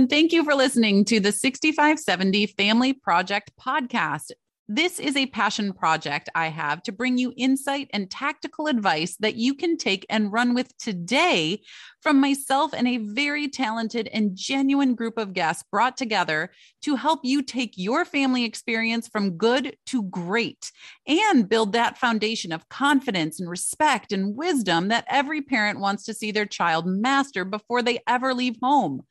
and thank you for listening to the 6570 Family Project podcast. This is a passion project I have to bring you insight and tactical advice that you can take and run with today from myself and a very talented and genuine group of guests brought together to help you take your family experience from good to great and build that foundation of confidence and respect and wisdom that every parent wants to see their child master before they ever leave home.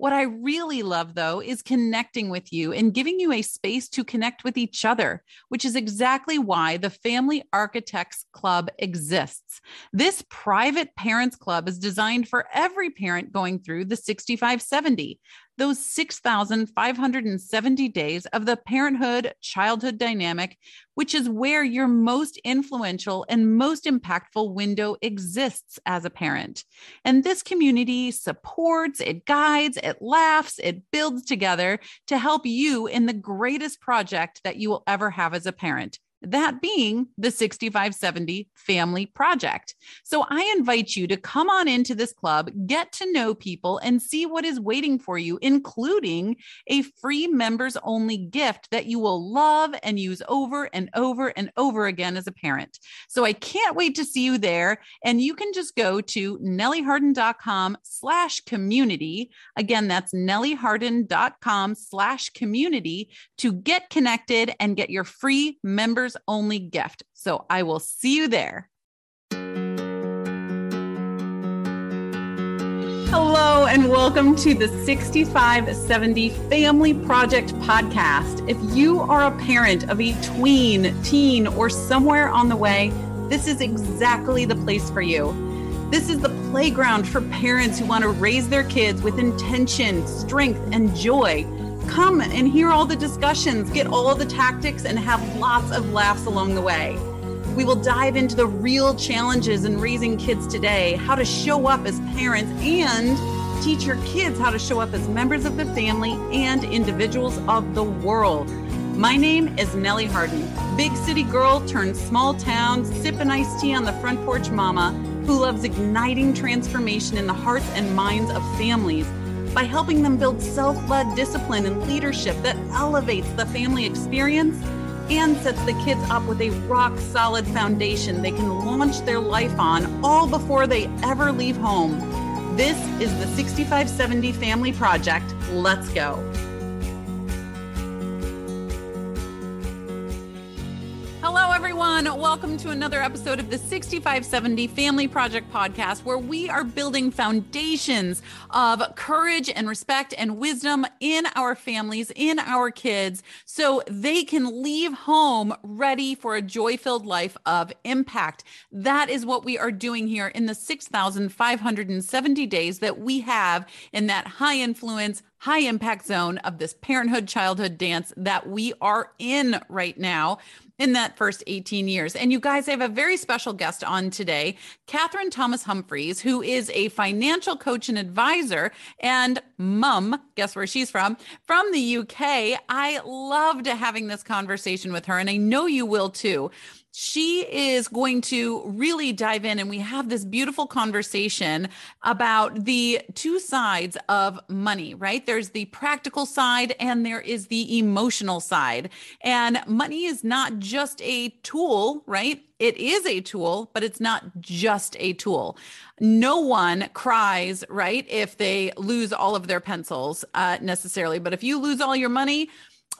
What I really love, though, is connecting with you and giving you a space to connect with each other, which is exactly why the Family Architects Club exists. This private parents club is designed for every parent going through the 6570 those 6,570 days of the parenthood childhood dynamic, which is where your most influential and most impactful window exists as a parent. And this community supports, it guides, it laughs, it builds together to help you in the greatest project that you will ever have as a parent that being the 6570 Family Project. So I invite you to come on into this club, get to know people, and see what is waiting for you, including a free members only gift that you will love and use over and over and over again as a parent. So I can't wait to see you there. And you can just go to nellieharden.com slash community. Again, that's nellieharden.com slash community to get connected and get your free members members only gift. So I will see you there. Hello, and welcome to the 6570 Family Project podcast. If you are a parent of a tween, teen, or somewhere on the way, this is exactly the place for you. This is the playground for parents who want to raise their kids with intention, strength, and joy Come and hear all the discussions, get all the tactics, and have lots of laughs along the way. We will dive into the real challenges in raising kids today, how to show up as parents, and teach your kids how to show up as members of the family and individuals of the world. My name is Nellie Harden, big city girl turned small town, sipping iced tea on the front porch mama who loves igniting transformation in the hearts and minds of families by helping them build self led discipline and leadership that elevates the family experience and sets the kids up with a rock solid foundation they can launch their life on all before they ever leave home. This is the 6570 Family Project. Let's go. Everyone. Welcome to another episode of the 6570 Family Project podcast, where we are building foundations of courage and respect and wisdom in our families, in our kids, so they can leave home ready for a joy filled life of impact. That is what we are doing here in the 6,570 days that we have in that high influence, high impact zone of this parenthood childhood dance that we are in right now in that first 18 years. And you guys, I have a very special guest on today, Catherine Thomas Humphreys, who is a financial coach and advisor and mum. Guess where she's from? From the UK. I loved having this conversation with her, and I know you will too she is going to really dive in and we have this beautiful conversation about the two sides of money, right? There's the practical side and there is the emotional side. And money is not just a tool, right? It is a tool, but it's not just a tool. No one cries, right, if they lose all of their pencils uh, necessarily. But if you lose all your money,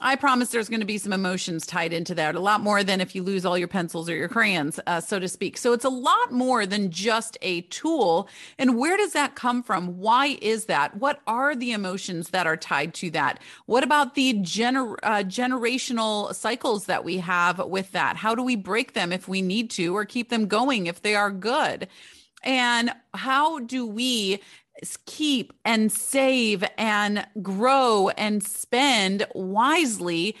I promise there's going to be some emotions tied into that, a lot more than if you lose all your pencils or your crayons, uh, so to speak. So it's a lot more than just a tool. And where does that come from? Why is that? What are the emotions that are tied to that? What about the gener- uh, generational cycles that we have with that? How do we break them if we need to, or keep them going if they are good? And how do we keep and save and grow and spend wisely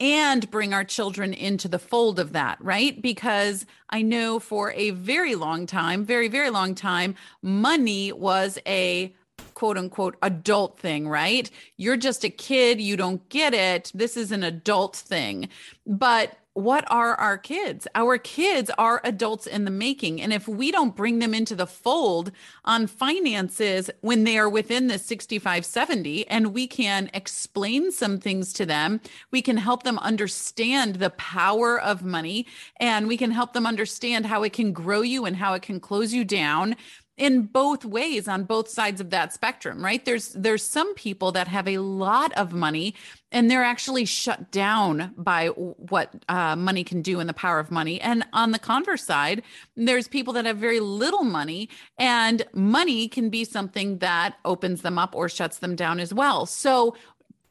and bring our children into the fold of that, right? Because I know for a very long time, very, very long time, money was a quote unquote adult thing, right? You're just a kid, you don't get it. This is an adult thing. But what are our kids? Our kids are adults in the making. And if we don't bring them into the fold on finances when they are within the 65, 70, and we can explain some things to them, we can help them understand the power of money and we can help them understand how it can grow you and how it can close you down in both ways on both sides of that spectrum right? There's there's some people that have a lot of money and they're actually shut down by what uh, money can do and the power of money. And on the converse side there's people that have very little money and money can be something that opens them up or shuts them down as well. So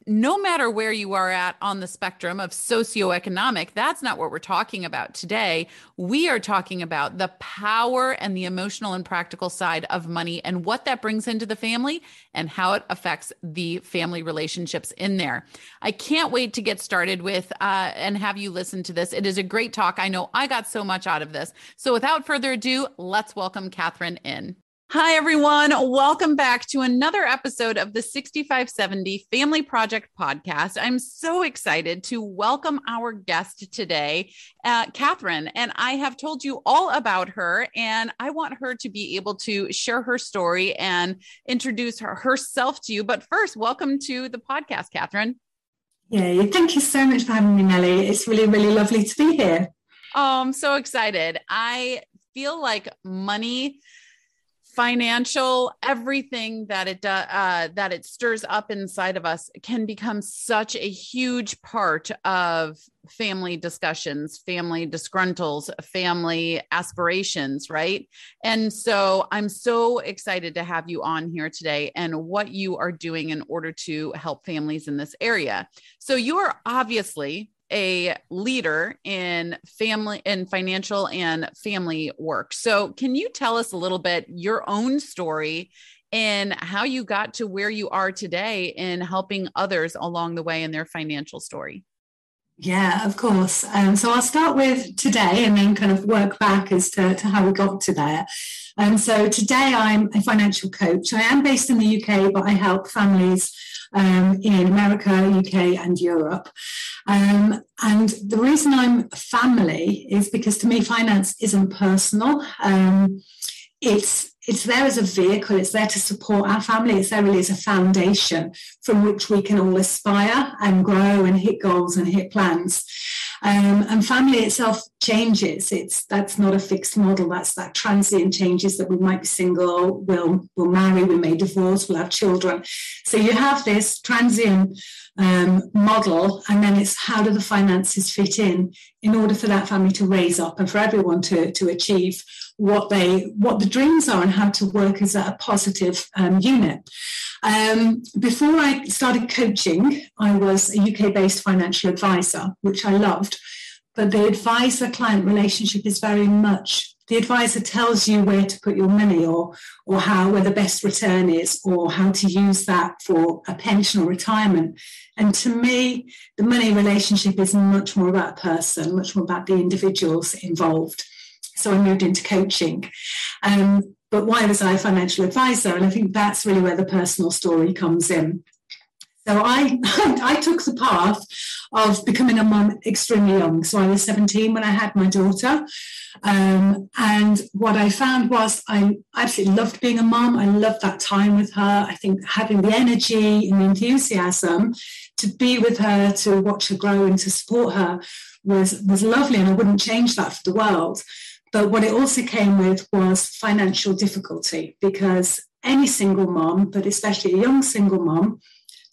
no matter where you are at on the spectrum of socioeconomic, that's not what we're talking about today. We are talking about the power and the emotional and practical side of money and what that brings into the family and how it affects the family relationships in there. I can't wait to get started with uh, and have you listen to this. It is a great talk. I know I got so much out of this. So without further ado, let's welcome Catherine in. Hi, everyone. Welcome back to another episode of the 6570 Family Project podcast. I'm so excited to welcome our guest today, uh, Catherine. And I have told you all about her, and I want her to be able to share her story and introduce her, herself to you. But first, welcome to the podcast, Catherine. Yeah, thank you so much for having me, Nellie. It's really, really lovely to be here. Oh, I'm so excited. I feel like money financial everything that it does uh, that it stirs up inside of us can become such a huge part of family discussions family disgruntles family aspirations right? And so i'm so excited to have you on here today and what you are doing in order to help families in this area. So you are obviously a leader in family in financial and family work. So, can you tell us a little bit your own story and how you got to where you are today in helping others along the way in their financial story? Yeah, of course. Um, so I'll start with today and then kind of work back as to, to how we got to there. And um, so today I'm a financial coach. I am based in the UK, but I help families um, in America, UK, and Europe. Um, and the reason I'm family is because to me, finance isn't personal. Um, it's it's there as a vehicle. It's there to support our family. It's there really as a foundation from which we can all aspire and grow and hit goals and hit plans. Um, and family itself changes. It's that's not a fixed model. That's that transient changes that we might be single, we'll we'll marry, we may divorce, we'll have children. So you have this transient um, model, and then it's how do the finances fit in in order for that family to raise up and for everyone to to achieve what they what the dreams are and how to work as a positive um, unit. Um, before I started coaching, I was a UK based financial advisor, which I loved. But the advisor client relationship is very much the advisor tells you where to put your money or or how where the best return is or how to use that for a pension or retirement and to me the money relationship is much more about a person much more about the individuals involved so i moved into coaching um, but why was I a financial advisor? And I think that's really where the personal story comes in. So I, I took the path of becoming a mum extremely young. So I was 17 when I had my daughter. Um, and what I found was I absolutely loved being a mum. I loved that time with her. I think having the energy and the enthusiasm to be with her, to watch her grow and to support her was, was lovely. And I wouldn't change that for the world. But what it also came with was financial difficulty because any single mom, but especially a young single mom,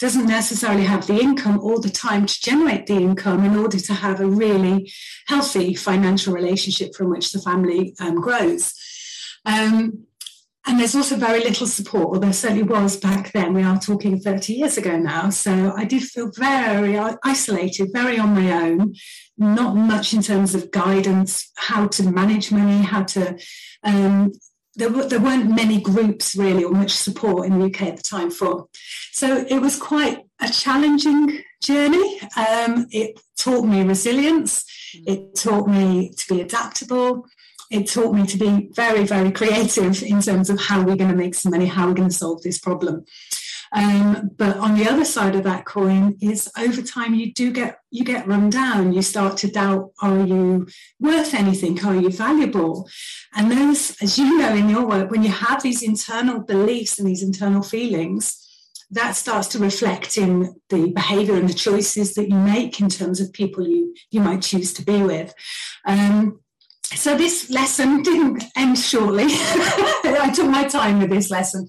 doesn't necessarily have the income all the time to generate the income in order to have a really healthy financial relationship from which the family um, grows. Um, and there's also very little support, or there certainly was back then. We are talking 30 years ago now. So I did feel very isolated, very on my own, not much in terms of guidance, how to manage money, how to. Um, there, there weren't many groups really or much support in the UK at the time for. So it was quite a challenging journey. Um, it taught me resilience. It taught me to be adaptable it taught me to be very, very creative in terms of how we're going to make some money, how we're going to solve this problem. Um, but on the other side of that coin is over time you do get you get run down. You start to doubt: Are you worth anything? Are you valuable? And those, as you know in your work, when you have these internal beliefs and these internal feelings, that starts to reflect in the behavior and the choices that you make in terms of people you you might choose to be with. Um, so this lesson didn't end shortly. I took my time with this lesson,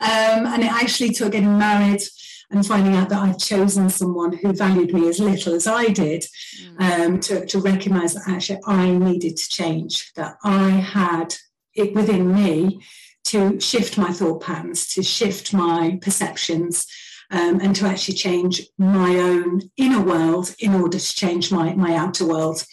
um, and it actually took getting married and finding out that I'd chosen someone who valued me as little as I did mm. um, to, to recognize that actually I needed to change, that I had it within me to shift my thought patterns, to shift my perceptions, um, and to actually change my own inner world in order to change my, my outer world.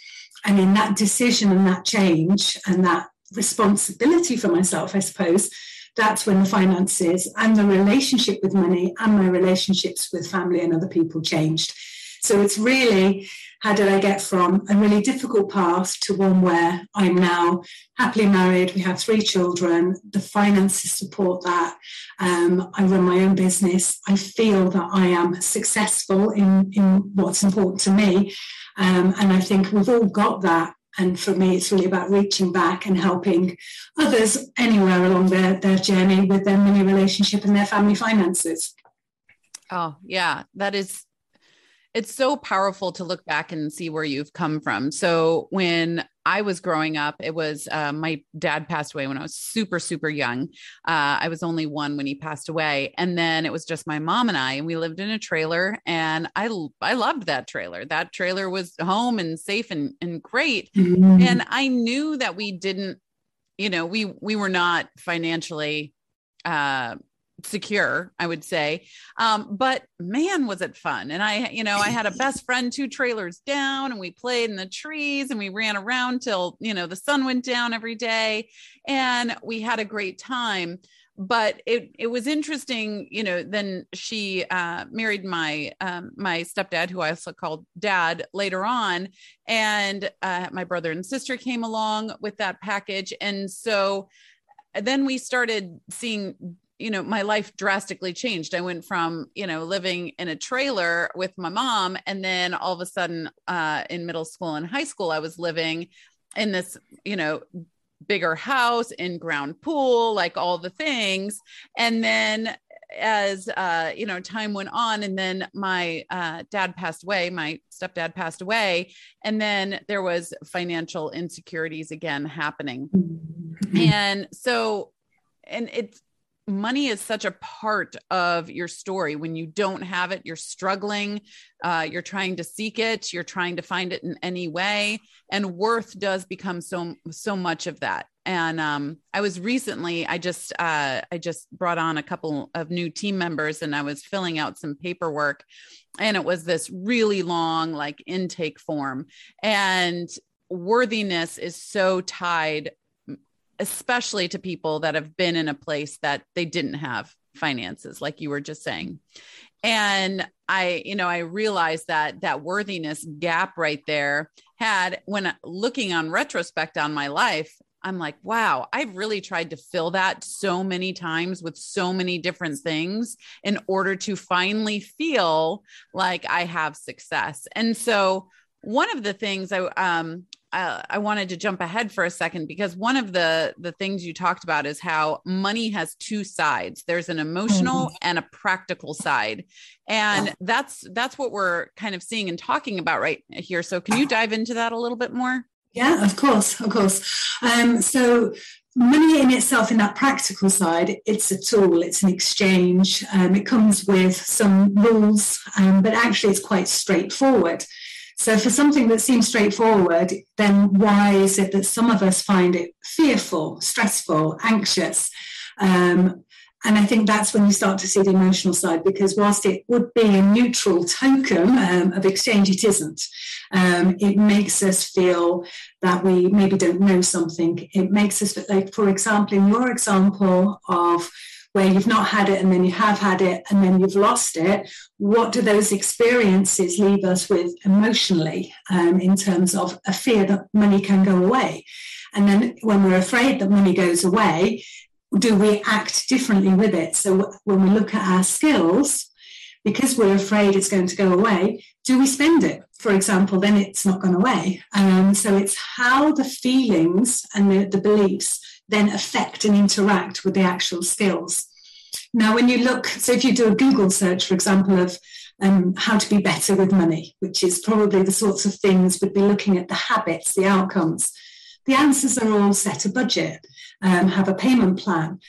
And in that decision and that change and that responsibility for myself, I suppose, that's when the finances and the relationship with money and my relationships with family and other people changed. So it's really how did I get from a really difficult path to one where I'm now happily married? We have three children. The finances support that. Um, I run my own business. I feel that I am successful in, in what's important to me. Um, and I think we've all got that. And for me, it's really about reaching back and helping others anywhere along their, their journey with their money relationship and their family finances. Oh, yeah, that is it's so powerful to look back and see where you've come from. So when I was growing up, it was uh, my dad passed away when I was super, super young. Uh, I was only one when he passed away, and then it was just my mom and I, and we lived in a trailer, and I I loved that trailer. That trailer was home and safe and and great, mm-hmm. and I knew that we didn't, you know, we we were not financially uh secure, I would say. Um, but man, was it fun. And I, you know, I had a best friend two trailers down and we played in the trees and we ran around till, you know, the sun went down every day and we had a great time. But it it was interesting, you know. Then she uh, married my um, my stepdad, who I also called dad later on, and uh, my brother and sister came along with that package, and so then we started seeing you know my life drastically changed. I went from you know living in a trailer with my mom and then all of a sudden uh, in middle school and high school i was living in this you know bigger house in ground pool like all the things. And then as uh, you know time went on and then my uh, dad passed away my stepdad passed away and then there was financial insecurities again happening. Mm-hmm. and so and it's money is such a part of your story. When you don't have it you're struggling uh, you're trying to seek it you're trying to find it in any way and worth does become so so much of that. And um, i was recently i just uh, i just brought on a couple of new team members and i was filling out some paperwork and it was this really long like intake form. And worthiness is so tied especially to people that have been in a place that they didn't have finances like you were just saying. And i you know i realized that that worthiness gap right there had when looking on retrospect on my life i'm like wow i've really tried to fill that so many times with so many different things in order to finally feel like i have success. And so one of the things I um uh, I wanted to jump ahead for a second because one of the the things you talked about is how money has two sides. There's an emotional mm-hmm. and a practical side, and that's that's what we're kind of seeing and talking about right here. So, can you dive into that a little bit more? Yeah, of course, of course. Um, so money in itself in that practical side it's a tool it's an exchange um, it comes with some rules um, but actually it's quite straightforward so, for something that seems straightforward, then why is it that some of us find it fearful, stressful, anxious? Um, and I think that's when you start to see the emotional side, because whilst it would be a neutral token um, of exchange, it isn't. Um, it makes us feel that we maybe don't know something. It makes us, like, for example, in your example of where you've not had it and then you have had it and then you've lost it, what do those experiences leave us with emotionally um, in terms of a fear that money can go away? And then when we're afraid that money goes away, do we act differently with it? So when we look at our skills, because we're afraid it's going to go away, do we spend it? For example, then it's not gone away. Um, so it's how the feelings and the, the beliefs then affect and interact with the actual skills. Now, when you look, so if you do a Google search, for example, of um, how to be better with money, which is probably the sorts of things we'd be looking at the habits, the outcomes. The answers are all set a budget, um, have a payment plan.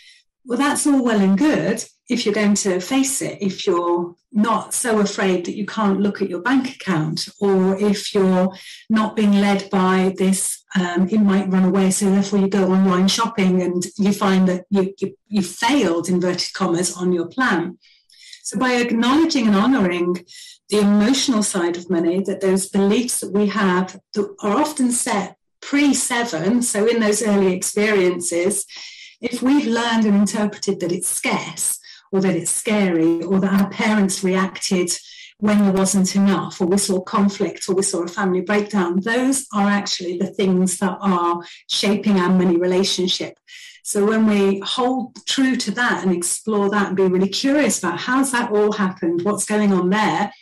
Well, that's all well and good if you're going to face it, if you're not so afraid that you can't look at your bank account, or if you're not being led by this, um, it might run away, so therefore you go online shopping and you find that you, you, you failed, inverted commas, on your plan. So by acknowledging and honoring the emotional side of money, that those beliefs that we have that are often set pre seven, so in those early experiences, if we've learned and interpreted that it's scarce or that it's scary or that our parents reacted when there wasn't enough or we saw conflict or we saw a family breakdown, those are actually the things that are shaping our money relationship. So when we hold true to that and explore that and be really curious about how's that all happened, what's going on there,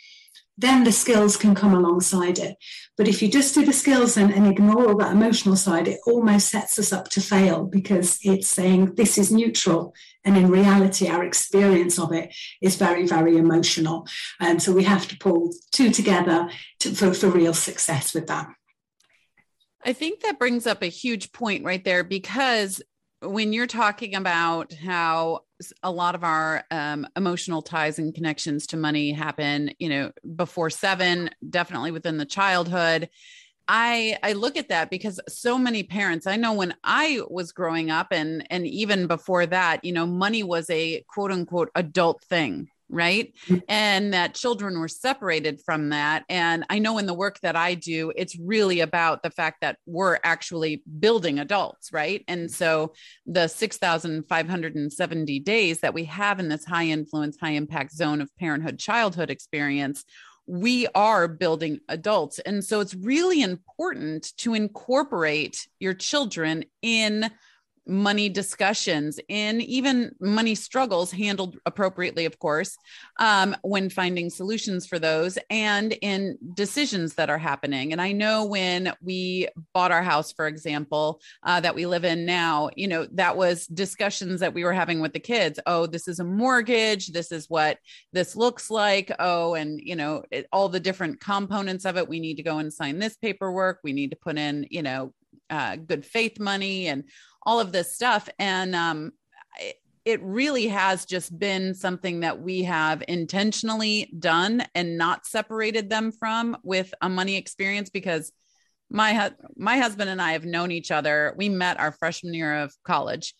then the skills can come alongside it. But if you just do the skills and, and ignore all that emotional side, it almost sets us up to fail because it's saying this is neutral. And in reality, our experience of it is very, very emotional. And so we have to pull two together to, for, for real success with that. I think that brings up a huge point right there because when you're talking about how a lot of our um, emotional ties and connections to money happen, you know, before seven, definitely within the childhood. I I look at that because so many parents I know when I was growing up and and even before that you know money was a quote unquote adult thing right? Mm-hmm. and that children were separated from that. And i know in the work that i do it's really about the fact that we're actually building adults right? And so the 6570 days that we have in this high influence high impact zone of parenthood childhood experience we are building adults. And so it's really important to incorporate your children in money discussions and even money struggles handled appropriately of course um, when finding solutions for those and in decisions that are happening. And i know when we bought our house for example uh, that we live in now you know that was discussions that we were having with the kids. Oh this is a mortgage. This is what this looks like. Oh and you know it, all the different components of it. We need to go and sign this paperwork. We need to put in you know uh, good faith money and all of this stuff. And um, it really has just been something that we have intentionally done and not separated them from with a money experience because my my husband and I have known each other. We met our freshman year of college.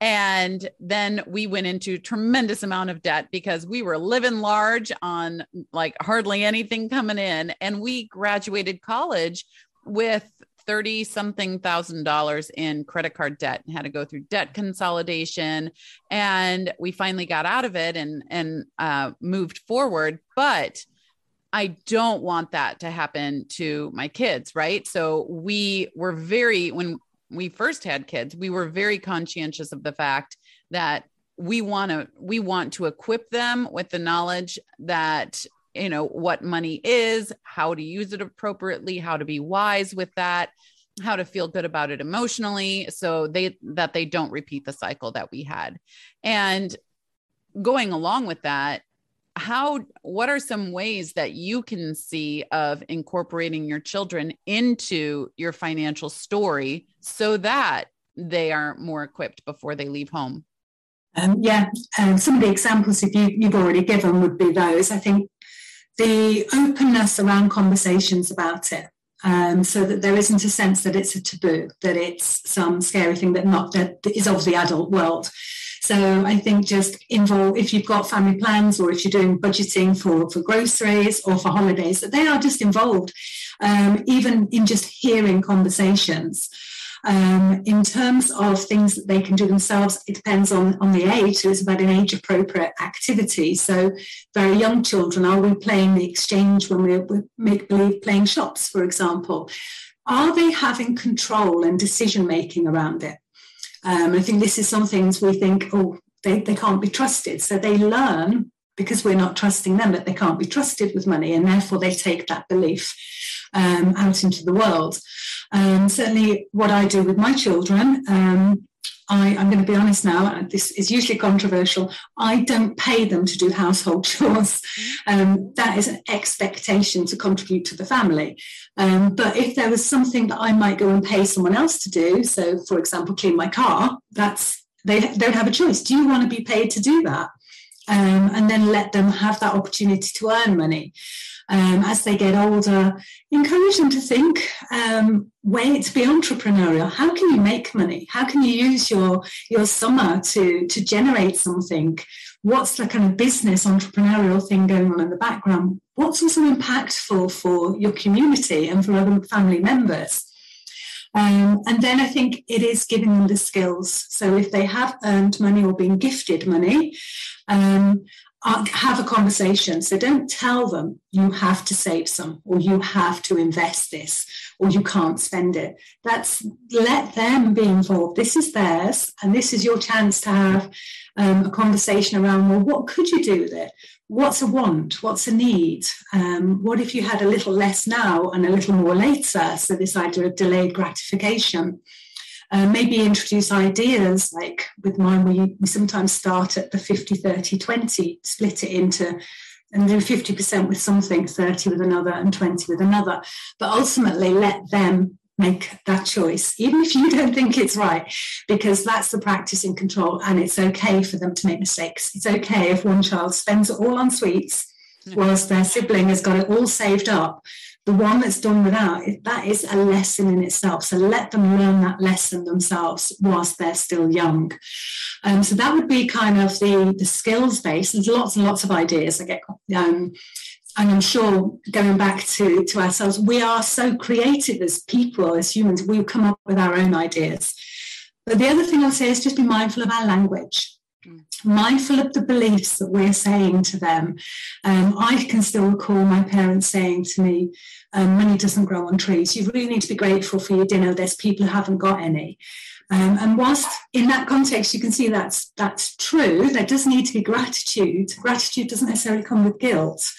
And then we went into tremendous amount of debt because we were living large on like hardly anything coming in. And we graduated college with 30 something thousand dollars in credit card debt and had to go through debt consolidation. And we finally got out of it and and uh, moved forward. But i don't want that to happen to my kids right? So we were very when we first had kids we were very conscientious of the fact that we want to we want to equip them with the knowledge that you know what money is how to use it appropriately how to be wise with that how to feel good about it emotionally so they that they don't repeat the cycle that we had. And going along with that how what are some ways that you can see of incorporating your children into your financial story so that they are more equipped before they leave home? Um, yeah um, some of the examples if you, you've already given would be those. I think the openness around conversations about it. Um, so that there isn't a sense that it's a taboo, that it's some scary thing that not that is of the adult world. So I think just involve if you've got family plans or if you're doing budgeting for, for groceries or for holidays, that they are just involved, um, even in just hearing conversations. Um, in terms of things that they can do themselves, it depends on, on the age. So it's about an age appropriate activity. So, very young children, are we playing the exchange when we make believe playing shops, for example? Are they having control and decision making around it? Um, I think this is some things we think, oh, they, they can't be trusted. So they learn because we're not trusting them that they can't be trusted with money, and therefore they take that belief um, out into the world. Um, certainly, what I do with my children, um, I, am going to be honest now, this is usually controversial. I don't pay them to do household chores. Um, that is an expectation to contribute to the family. Um, but if there was something that I might go and pay someone else to do, so for example, clean my car, that's they don't have a choice. Do you want to be paid to do that? Um, and then let them have that opportunity to earn money um, as they get older, encourage them to think, um, way to be entrepreneurial. How can you make money? How can you use your your summer to to generate something? What's the kind of business entrepreneurial thing going on in the background? What's also impactful for your community and for other family members? Um, and then I think it is giving them the skills. So if they have earned money or been gifted money, um, have a conversation. So don't tell them you have to save some or you have to invest this or you can't spend it. That's let them be involved. This is theirs, and this is your chance to have um, a conversation around well, what could you do with it? What's a want? What's a need? Um, what if you had a little less now and a little more later? So, this idea of delayed gratification. Uh, maybe introduce ideas like with mine, we, we sometimes start at the 50, 30, 20, split it into and do 50% with something, 30 with another, and 20 with another. But ultimately, let them make that choice, even if you don't think it's right, because that's the practice in control. And it's okay for them to make mistakes. It's okay if one child spends it all on sweets whilst their sibling has got it all saved up the one that's done without, that is a lesson in itself. So let them learn that lesson themselves whilst they're still young. Um, so that would be kind of the, the skills base. There's lots and lots of ideas. I get, um, and I'm sure going back to, to ourselves, we are so creative as people, as humans, we come up with our own ideas. But the other thing I'll say is just be mindful of our language mindful of the beliefs that we're saying to them. Um, I can still recall my parents saying to me, um, money doesn't grow on trees. You really need to be grateful for your dinner. There's people who haven't got any. Um, and whilst in that context you can see that's that's true, there does need to be gratitude. Gratitude doesn't necessarily come with guilt.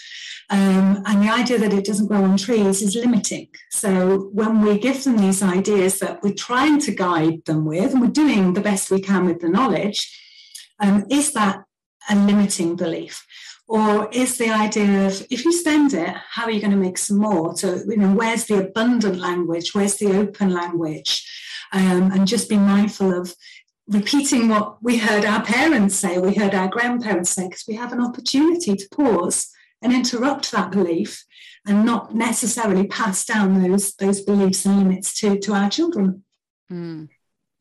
Um, and the idea that it doesn't grow on trees is limiting. So when we give them these ideas that we're trying to guide them with, and we're doing the best we can with the knowledge, um, is that a limiting belief? Or is the idea of if you spend it, how are you going to make some more? So, you know, where's the abundant language? Where's the open language? Um, and just be mindful of repeating what we heard our parents say, we heard our grandparents say, because we have an opportunity to pause and interrupt that belief and not necessarily pass down those those beliefs and limits to to our children. Mm.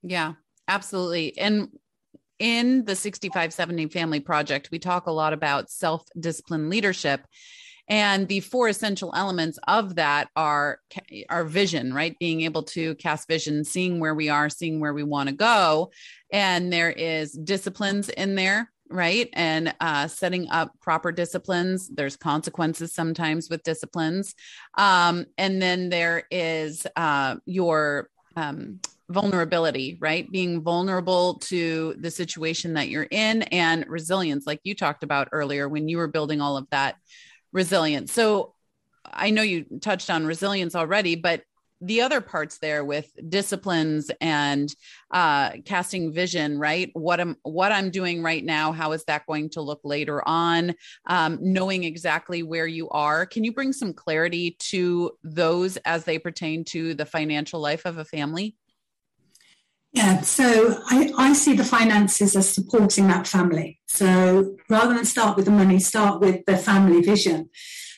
Yeah, absolutely. And in the 6570 Family Project, we talk a lot about self discipline leadership. And the four essential elements of that are our vision, right? Being able to cast vision, seeing where we are, seeing where we want to go. And there is disciplines in there, right? And uh, setting up proper disciplines. There's consequences sometimes with disciplines. Um, and then there is uh, your um, vulnerability, right? Being vulnerable to the situation that you're in and resilience, like you talked about earlier when you were building all of that resilience. So I know you touched on resilience already, but the other parts there with disciplines and uh, casting vision right what i'm what i'm doing right now how is that going to look later on um, knowing exactly where you are can you bring some clarity to those as they pertain to the financial life of a family yeah, so I, I see the finances as supporting that family. So rather than start with the money, start with the family vision.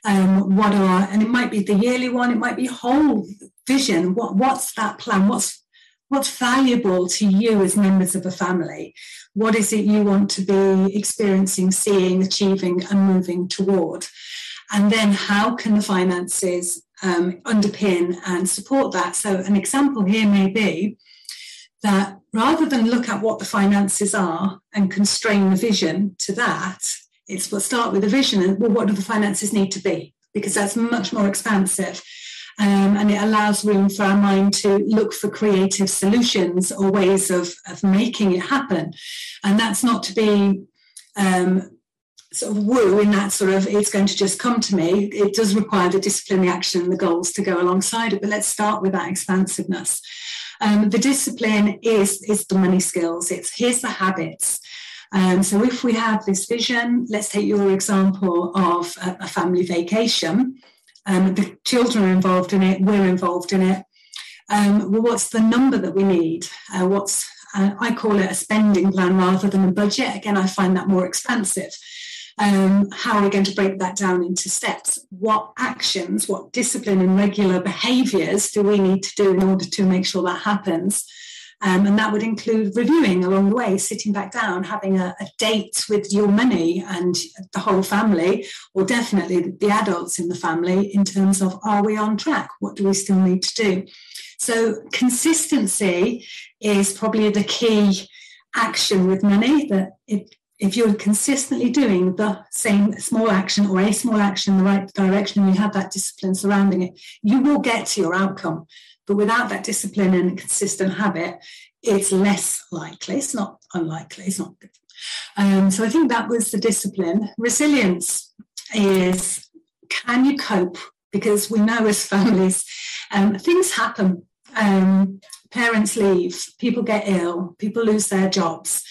Um, what are, and it might be the yearly one, it might be whole vision. What, what's that plan? What's what's valuable to you as members of a family? What is it you want to be experiencing, seeing, achieving, and moving toward? And then how can the finances um, underpin and support that? So, an example here may be that rather than look at what the finances are and constrain the vision to that, it's we'll start with the vision and well, what do the finances need to be? Because that's much more expansive. Um, and it allows room for our mind to look for creative solutions or ways of, of making it happen. And that's not to be um, sort of woo in that sort of it's going to just come to me. It does require the discipline, the action, the goals to go alongside it. But let's start with that expansiveness. Um, the discipline is is the money skills. It's here's the habits. Um, so if we have this vision, let's take your example of a, a family vacation. Um, the children are involved in it. We're involved in it. Um, well, what's the number that we need? Uh, what's uh, I call it a spending plan rather than a budget. Again, I find that more expansive. Um, how are we going to break that down into steps? What actions, what discipline and regular behaviours do we need to do in order to make sure that happens? Um, and that would include reviewing along the way, sitting back down, having a, a, date with your money and the whole family, or definitely the adults in the family, in terms of are we on track? What do we still need to do? So, consistency is probably the key action with money that it, if you're consistently doing the same small action or a small action in the right direction and you have that discipline surrounding it, you will get to your outcome. But without that discipline and consistent habit, it's less likely. It's not unlikely. It's not good. Um, so I think that was the discipline. Resilience is can you cope? Because we know as families, um, things happen. Um, parents leave, people get ill, people lose their jobs.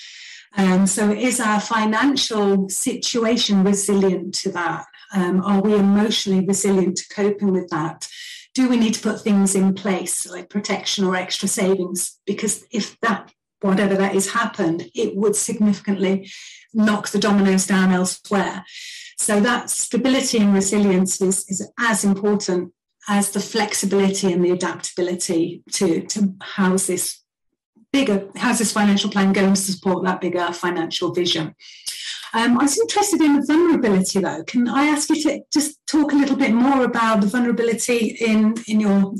Um, so, is our financial situation resilient to that? Um, are we emotionally resilient to coping with that? do we need to put things in place like protection or extra savings? Because if that, whatever that is, happened, it would significantly knock the dominoes down elsewhere. So that stability and resilience is, is as important as the flexibility and the adaptability to, to house this bigger, how's this financial plan going to support that bigger financial vision? Um, I was interested in the vulnerability, though. Can I ask you to just talk a little bit more about the vulnerability in in your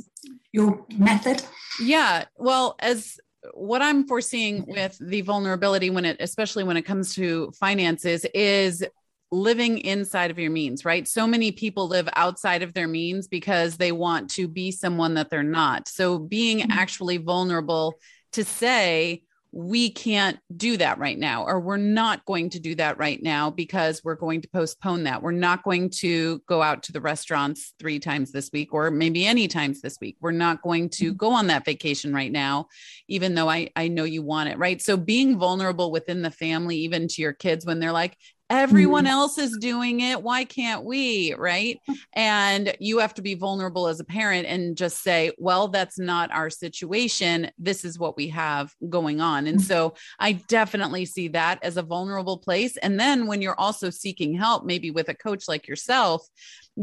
your method? Yeah. Well, as what I'm foreseeing with the vulnerability when it, especially when it comes to finances, is living inside of your means, right? So many people live outside of their means because they want to be someone that they're not. So being mm-hmm. actually vulnerable to say, we can't do that right now, or we're not going to do that right now because we're going to postpone that. We're not going to go out to the restaurants three times this week, or maybe any times this week. We're not going to mm-hmm. go on that vacation right now, even though I, I know you want it, right? So being vulnerable within the family, even to your kids when they're like, everyone mm-hmm. else is doing it. Why can't we right? And you have to be vulnerable as a parent and just say well that's not our situation. This is what we have going on. And mm-hmm. so i definitely see that as a vulnerable place. And then when you're also seeking help maybe with a coach like yourself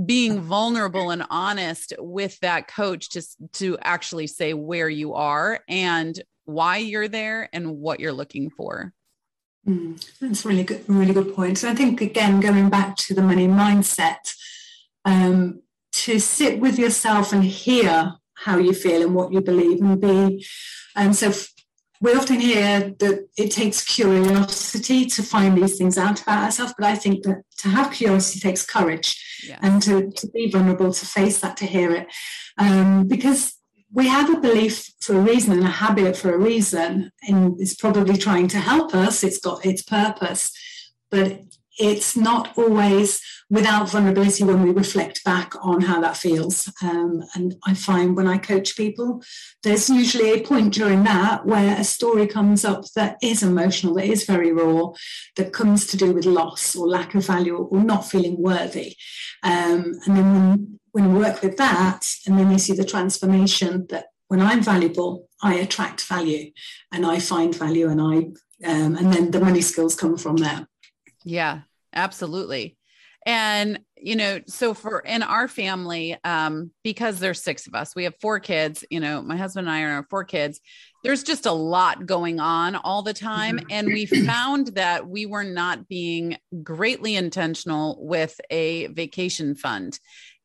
being vulnerable and honest with that coach to to actually say where you are and why you're there and what you're looking for Mm, that's really good, really good point. So I think again, going back to the money mindset, um, to sit with yourself and hear how you feel and what you believe, and be. And so we often hear that it takes curiosity to find these things out about ourselves, but I think that to have curiosity takes courage yes. and to, to be vulnerable, to face that, to hear it. Um, because we have a belief for a reason and a habit for a reason, and it's probably trying to help us. It's got its purpose, but it's not always without vulnerability when we reflect back on how that feels. Um, and I find when I coach people, there's usually a point during that where a story comes up that is emotional, that is very raw, that comes to do with loss or lack of value or not feeling worthy. Um, and then when when we work with that, and then you see the transformation that when I'm valuable, I attract value and I find value and I um, and then the money skills come from there. Yeah, absolutely. And you know, so for in our family, um, because there's six of us, we have four kids. You know, my husband and I are four kids. There's just a lot going on all the time, mm-hmm. and we found that we were not being greatly intentional with a vacation fund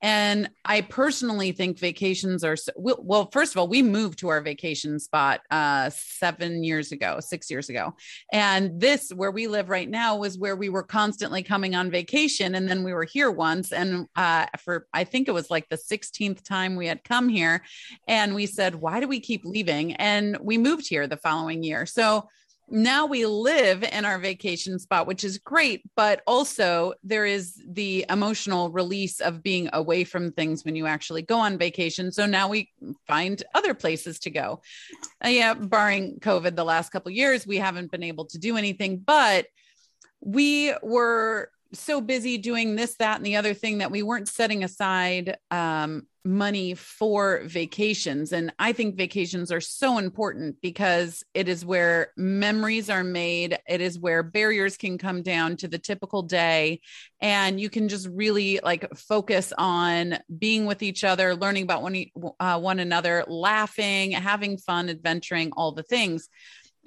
And I personally think vacations are well, first of all, we moved to our vacation spot uh, seven years ago, six years ago. And this, where we live right now, was where we were constantly coming on vacation. And then we were here once. And uh, for, I think it was like the 16th time we had come here. And we said, why do we keep leaving? And we moved here the following year. So, now we live in our vacation spot, which is great, but also there is the emotional release of being away from things when you actually go on vacation. So now we find other places to go. Uh, yeah, barring COVID the last couple years, we haven't been able to do anything, but we were so busy doing this, that, and the other thing that we weren't setting aside um, money for vacations. And I think vacations are so important because it is where memories are made. It is where barriers can come down to the typical day. And you can just really like focus on being with each other, learning about one, uh, one another, laughing, having fun, adventuring, all the things.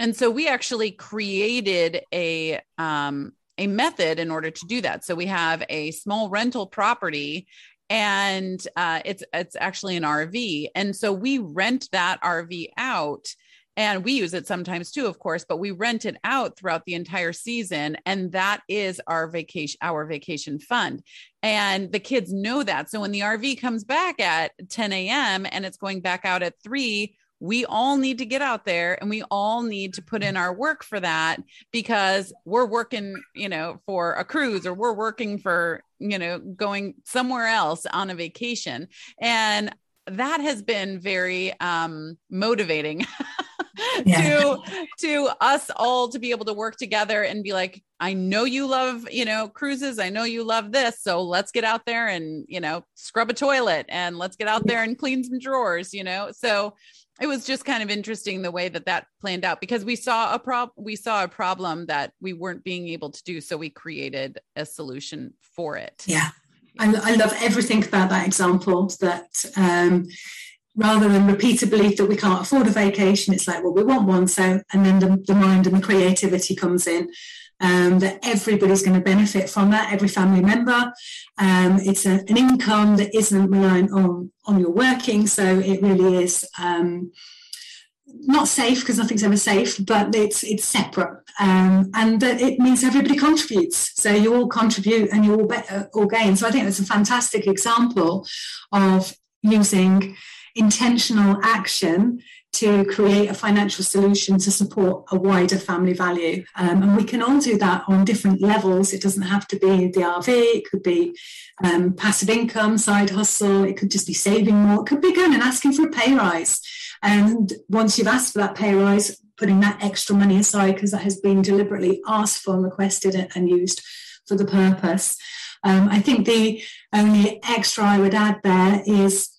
And so we actually created a, um, a method in order to do that. So we have a small rental property and uh, it's it's actually an RV, and so we rent that RV out. And we use it sometimes too, of course, but we rent it out throughout the entire season. And that is our vacation, our vacation fund. And the kids know that. So when the RV comes back at 10 a.m. and it's going back out at three, we all need to get out there and we all need to put in our work for that because we're working you know for a cruise or we're working for you know going somewhere else on a vacation. And that has been very um motivating yeah. to to us all to be able to work together and be like i know you love you know cruises. I know you love this. So let's get out there and you know scrub a toilet and let's get out there and clean some drawers you know? So it was just kind of interesting the way that that planned out because we saw a prob we saw a problem that we weren't being able to do so we created a solution for it. Yeah. I, I love everything about that example that um, rather than repeat a belief that we can't afford a vacation it's like well we want one so and then the, the mind and the creativity comes in um, that everybody's going to benefit from that, every family member. Um, it's a, an income that isn't reliant on, on your working, so it really is um, not safe because nothing's ever safe, but it's it's separate, um, and that it means everybody contributes. So you all contribute and you all be- all gain. So I think that's a fantastic example of using intentional action to create a financial solution to support a wider family value. Um, and we can all do that on different levels. It doesn't have to be the RV, it could be um, passive income, side hustle, it could just be saving more, it could be going and asking for a pay rise. And once you've asked for that pay rise, putting that extra money aside because that has been deliberately asked for and requested and used for the purpose. Um, I think the only extra I would add there is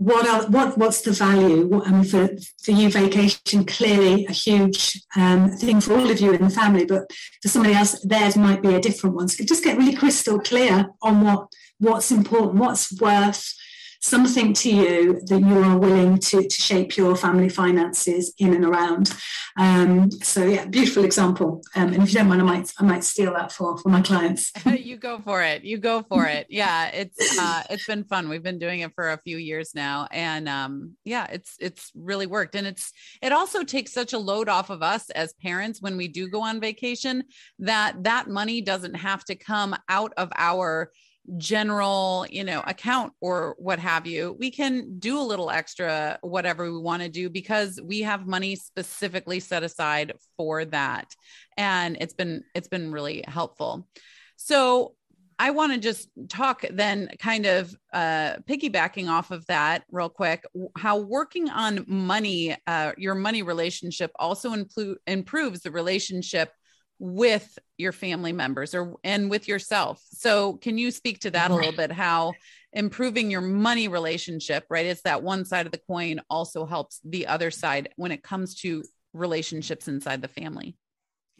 what are what what's the value? What, I mean, for for you, vacation clearly a huge um, thing for all of you in the family, but for somebody else, theirs might be a different one. So just get really crystal clear on what what's important, what's worth something to you that you are willing to, to shape your family finances in and around. Um, so yeah, beautiful example. Um, and if you don't mind, I might I might steal that for for my clients. you go for it. You go for it. Yeah, it's uh, it's been fun. We've been doing it for a few years now, and um, yeah, it's it's really worked. And it's it also takes such a load off of us as parents when we do go on vacation that that money doesn't have to come out of our general you know account or what have you we can do a little extra whatever we want to do because we have money specifically set aside for that and it's been it's been really helpful so I want to just talk then, kind of uh, piggybacking off of that, real quick. How working on money, uh, your money relationship, also impl- improves the relationship with your family members or and with yourself. So can you speak to that a little bit how improving your money relationship, right? It's that one side of the coin also helps the other side when it comes to relationships inside the family.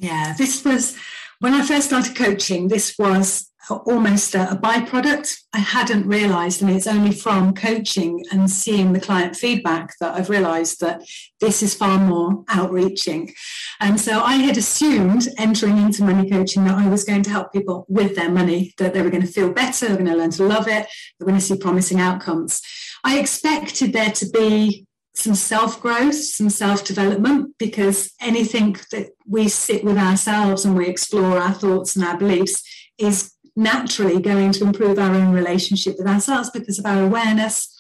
Yeah, this was when I first started coaching, this was almost a, a byproduct. I hadn't realized, and it's only from coaching and seeing the client feedback that I've realized that this is far more outreaching. And so I had assumed entering into money coaching that I was going to help people with their money, that they were going to feel better, they're going to learn to love it, they're going to see promising outcomes. I expected there to be some self growth, some self development, because anything that we sit with ourselves and we explore our thoughts and our beliefs is naturally going to improve our own relationship with ourselves because of our awareness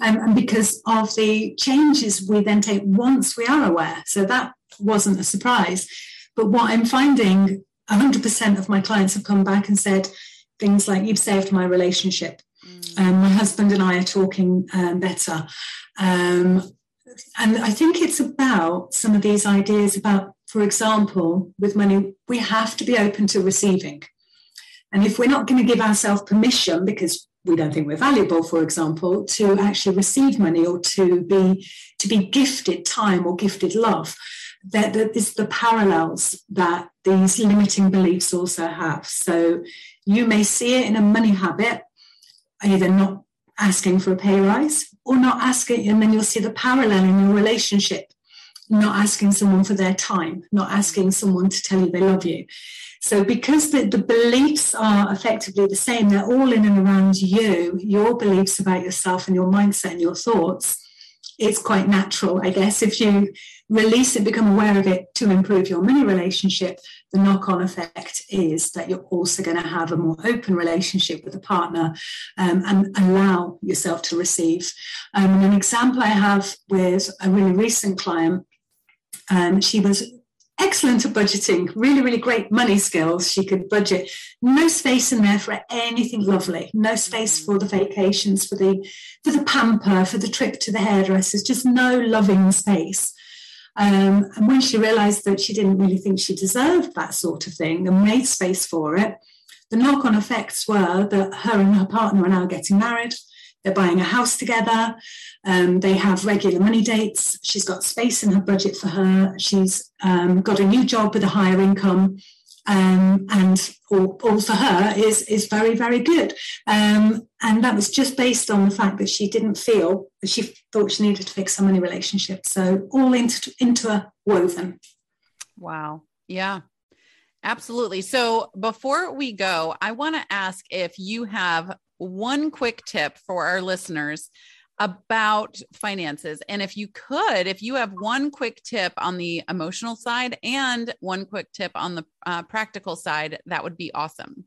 um, and because of the changes we then take once we are aware. So that wasn't a surprise. But what I'm finding 100% of my clients have come back and said things like, You've saved my relationship. Mm. Um, my husband and I are talking um, better. Um, and I think it's about some of these ideas about, for example, with money, we have to be open to receiving. And if we're not going to give ourselves permission because we don't think we're valuable, for example, to actually receive money or to be to be gifted time or gifted love, that, that is the parallels that these limiting beliefs also have. So you may see it in a money habit, either not asking for a pay rise or not asking, and then you'll see the parallel in your relationship, not asking someone for their time, not asking someone to tell you they love you. So, because the, the beliefs are effectively the same, they're all in and around you, your beliefs about yourself and your mindset and your thoughts, it's quite natural, I guess, if you release it, become aware of it to improve your money relationship, the knock on effect is that you're also going to have a more open relationship with a partner um, and allow yourself to receive. Um, and an example I have with a really recent client, um, she was excellent at budgeting, really, really great money skills. She could budget. No space in there for anything lovely. No space for the vacations, for the for the pamper, for the trip to the hairdressers. Just no loving space. Um, and when she realised that she didn't really think she deserved that sort of thing and made space for it, the knock-on effects were that her and her partner are now getting married. They're buying a house together. Um, they have regular money dates. She's got space in her budget for her. She's um, got a new job with a higher income. Um, and all, for her is is very very good. Um, and that was just based on the fact that she didn't feel that she thought she needed to fix so many relationships. So all into interwoven. Wow. Yeah. Absolutely. So before we go, I want to ask if you have one quick tip for our listeners about finances. And if you could, if you have one quick tip on the emotional side and one quick tip on the uh, practical side, that would be awesome.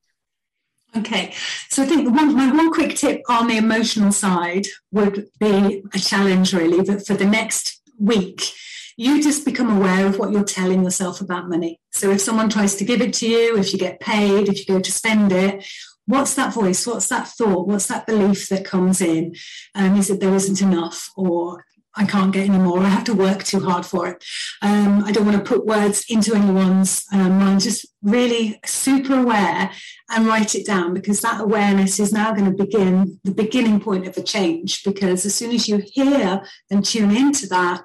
Okay, so I think one, my one quick tip on the emotional side would be a challenge, really, that for the next week, you just become aware of what you're telling yourself about money. So if someone tries to give it to you, if you get paid, if you go to spend it, what's that voice? What's that thought? What's that belief that comes in? Um, is it there isn't enough or I can't get any more. I have to work too hard for it. Um, I don't want to put words into anyone's um, mind. Just really super aware and write it down because that awareness is now going to begin the beginning point of a change. Because as soon as you hear and tune into that,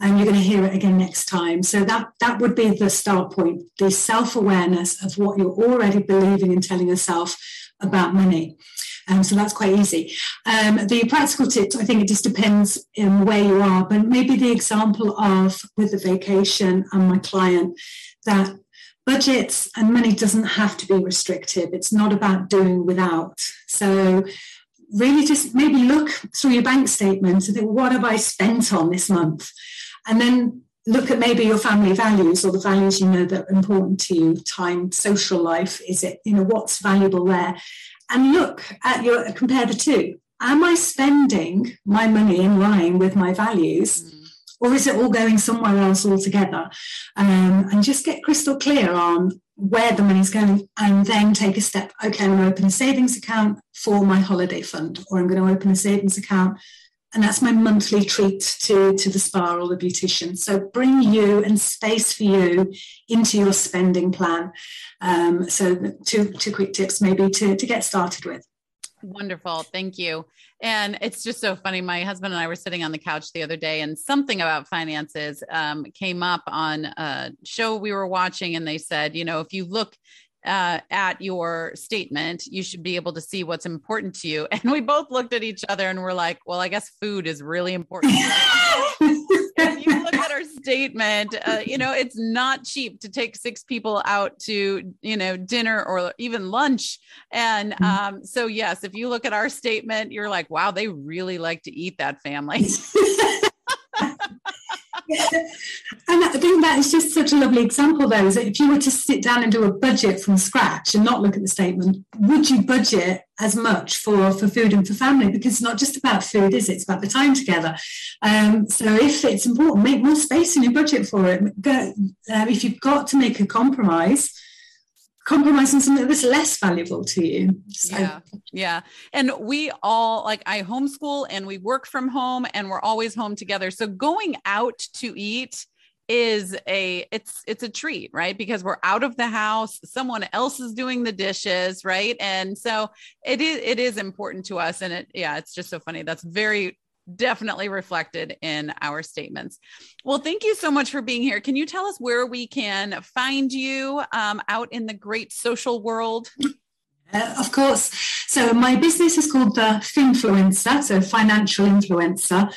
and you're going to hear it again next time. So that that would be the start point: the self awareness of what you're already believing and telling yourself about money. Um, so that's quite easy. Um, the practical tips, I think it just depends where you are, but maybe the example of with the vacation and my client that budgets and money doesn't have to be restrictive. It's not about doing without. So really just maybe look through your bank statement and think, what have I spent on this month? And then look at maybe your family values or the values you know that are important to you time social life is it you know what's valuable there? And look at your compare the two. Am i spending my money in line with my values mm. or is it all going somewhere else altogether? Um, and just get crystal clear on where the money's going and then take a step. Okay i'm going to open a savings account for my holiday fund or i'm going to open a savings account and that's my monthly treat to, to the spa or the beautician. So bring you and space for you into your spending plan. Um, so two, two quick tips maybe to, to get started with. Wonderful. Thank you. And it's just so funny. My husband and I were sitting on the couch the other day, and something about finances um, came up on a show we were watching. And they said, you know, if you look uh, at your statement, you should be able to see what's important to you. And we both looked at each other and we're like, well, I guess food is really important. if you look at our statement, uh, you know, it's not cheap to take six people out to, you know, dinner or even lunch. And mm-hmm. um, so, yes, if you look at our statement, you're like, wow, they really like to eat that family. And I think that is just such a lovely example, though, is that if you were to sit down and do a budget from scratch and not look at the statement, would you budget as much for, for food and for family? Because it's not just about food, is it? It's about the time together. Um, so if it's important, make more space in your budget for it. Go, uh, if you've got to make a compromise, compromise on something that's less valuable to you. So. Yeah. Yeah. And we all like I homeschool and we work from home and we're always home together. So going out to eat is a it's it's a treat right because we're out of the house someone else is doing the dishes right and so it is it is important to us and it yeah it's just so funny that's very definitely reflected in our statements. Well, thank you so much for being here. Can you tell us where we can find you um, out in the great social world? Uh, of course. So my business is called the Finfluencer, so financial influencer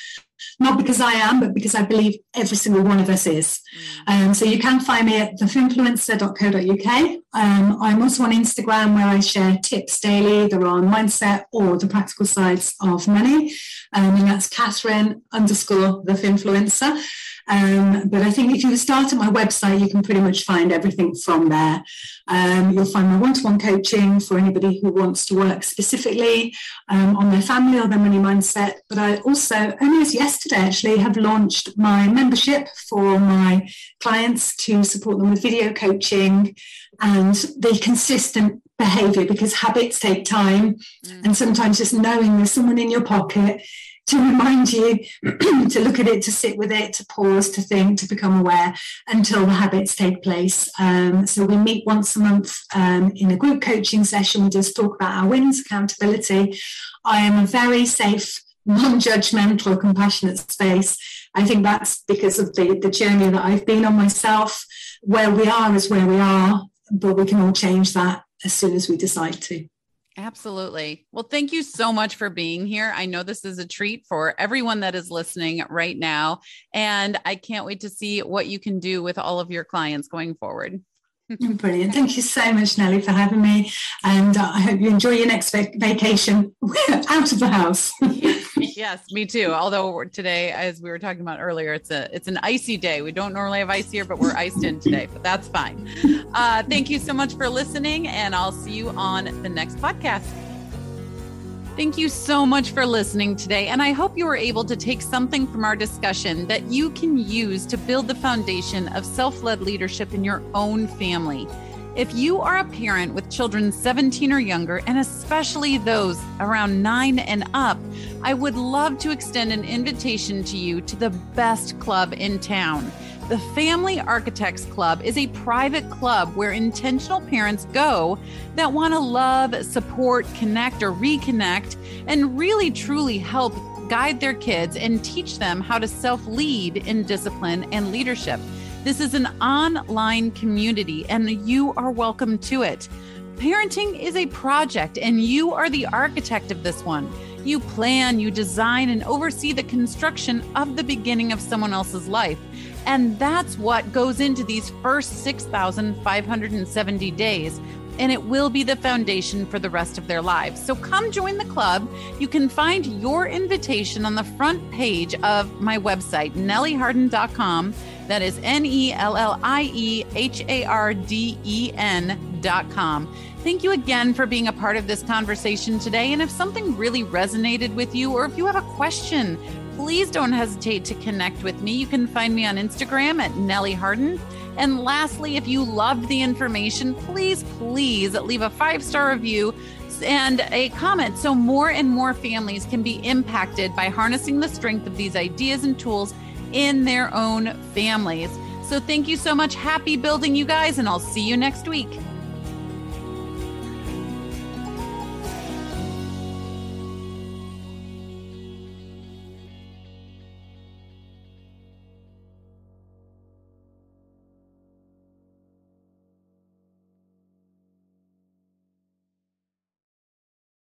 not because I am, but because I believe every single one of us is. Mm. Um, so you can find me at thefinfluencer.co.uk. Um, I'm also on Instagram where I share tips daily. They're on mindset or the practical sides of money. Um, and that's Catherine underscore the Finfluencer. Um, but I think if you start at my website, you can pretty much find everything from there. Um, you'll find my one-to-one coaching for anybody who wants to work specifically um, on their family or their money mindset. But I also, only as yesterday actually, have launched my membership for my clients to support them with video coaching and the consistent behavior because habits take time mm. and sometimes just knowing there's someone in your pocket to remind you to look at it, to sit with it, to pause, to think, to become aware until the habits take place. Um, so we meet once a month um, in a group coaching session. We just talk about our wins, accountability. I am a very safe, non-judgmental, compassionate space. I think that's because of the, the journey that I've been on myself. Where we are is where we are, but we can all change that as soon as we decide to. Absolutely. Well, thank you so much for being here. I know this is a treat for everyone that is listening right now. And I can't wait to see what you can do with all of your clients going forward. Brilliant. Thank you so much, Nellie, for having me. And uh, I hope you enjoy your next vac- vacation out of the house. yes, me too. Although today, as we were talking about earlier, it's a it's an icy day. We don't normally have ice here, but we're iced in today. But that's fine. Uh, thank you so much for listening, and I'll see you on the next podcast. Thank you so much for listening today. And I hope you were able to take something from our discussion that you can use to build the foundation of self led leadership in your own family. If you are a parent with children 17 or younger, and especially those around nine and up, I would love to extend an invitation to you to the best club in town. The Family Architects Club is a private club where intentional parents go that want to love, support, connect, or reconnect, and really truly help guide their kids and teach them how to self lead in discipline and leadership. This is an online community, and you are welcome to it. Parenting is a project, and you are the architect of this one. You plan, you design, and oversee the construction of the beginning of someone else's life. And that's what goes into these first 6,570 days. And it will be the foundation for the rest of their lives. So come join the club. You can find your invitation on the front page of my website, nellieharden.com. That is N E L L I E H A R D E N.com. Thank you again for being a part of this conversation today. And if something really resonated with you, or if you have a question, please don't hesitate to connect with me. You can find me on Instagram at Nellie Harden. And lastly, if you loved the information, please, please leave a five star review and a comment so more and more families can be impacted by harnessing the strength of these ideas and tools in their own families. So, thank you so much. Happy building, you guys, and I'll see you next week.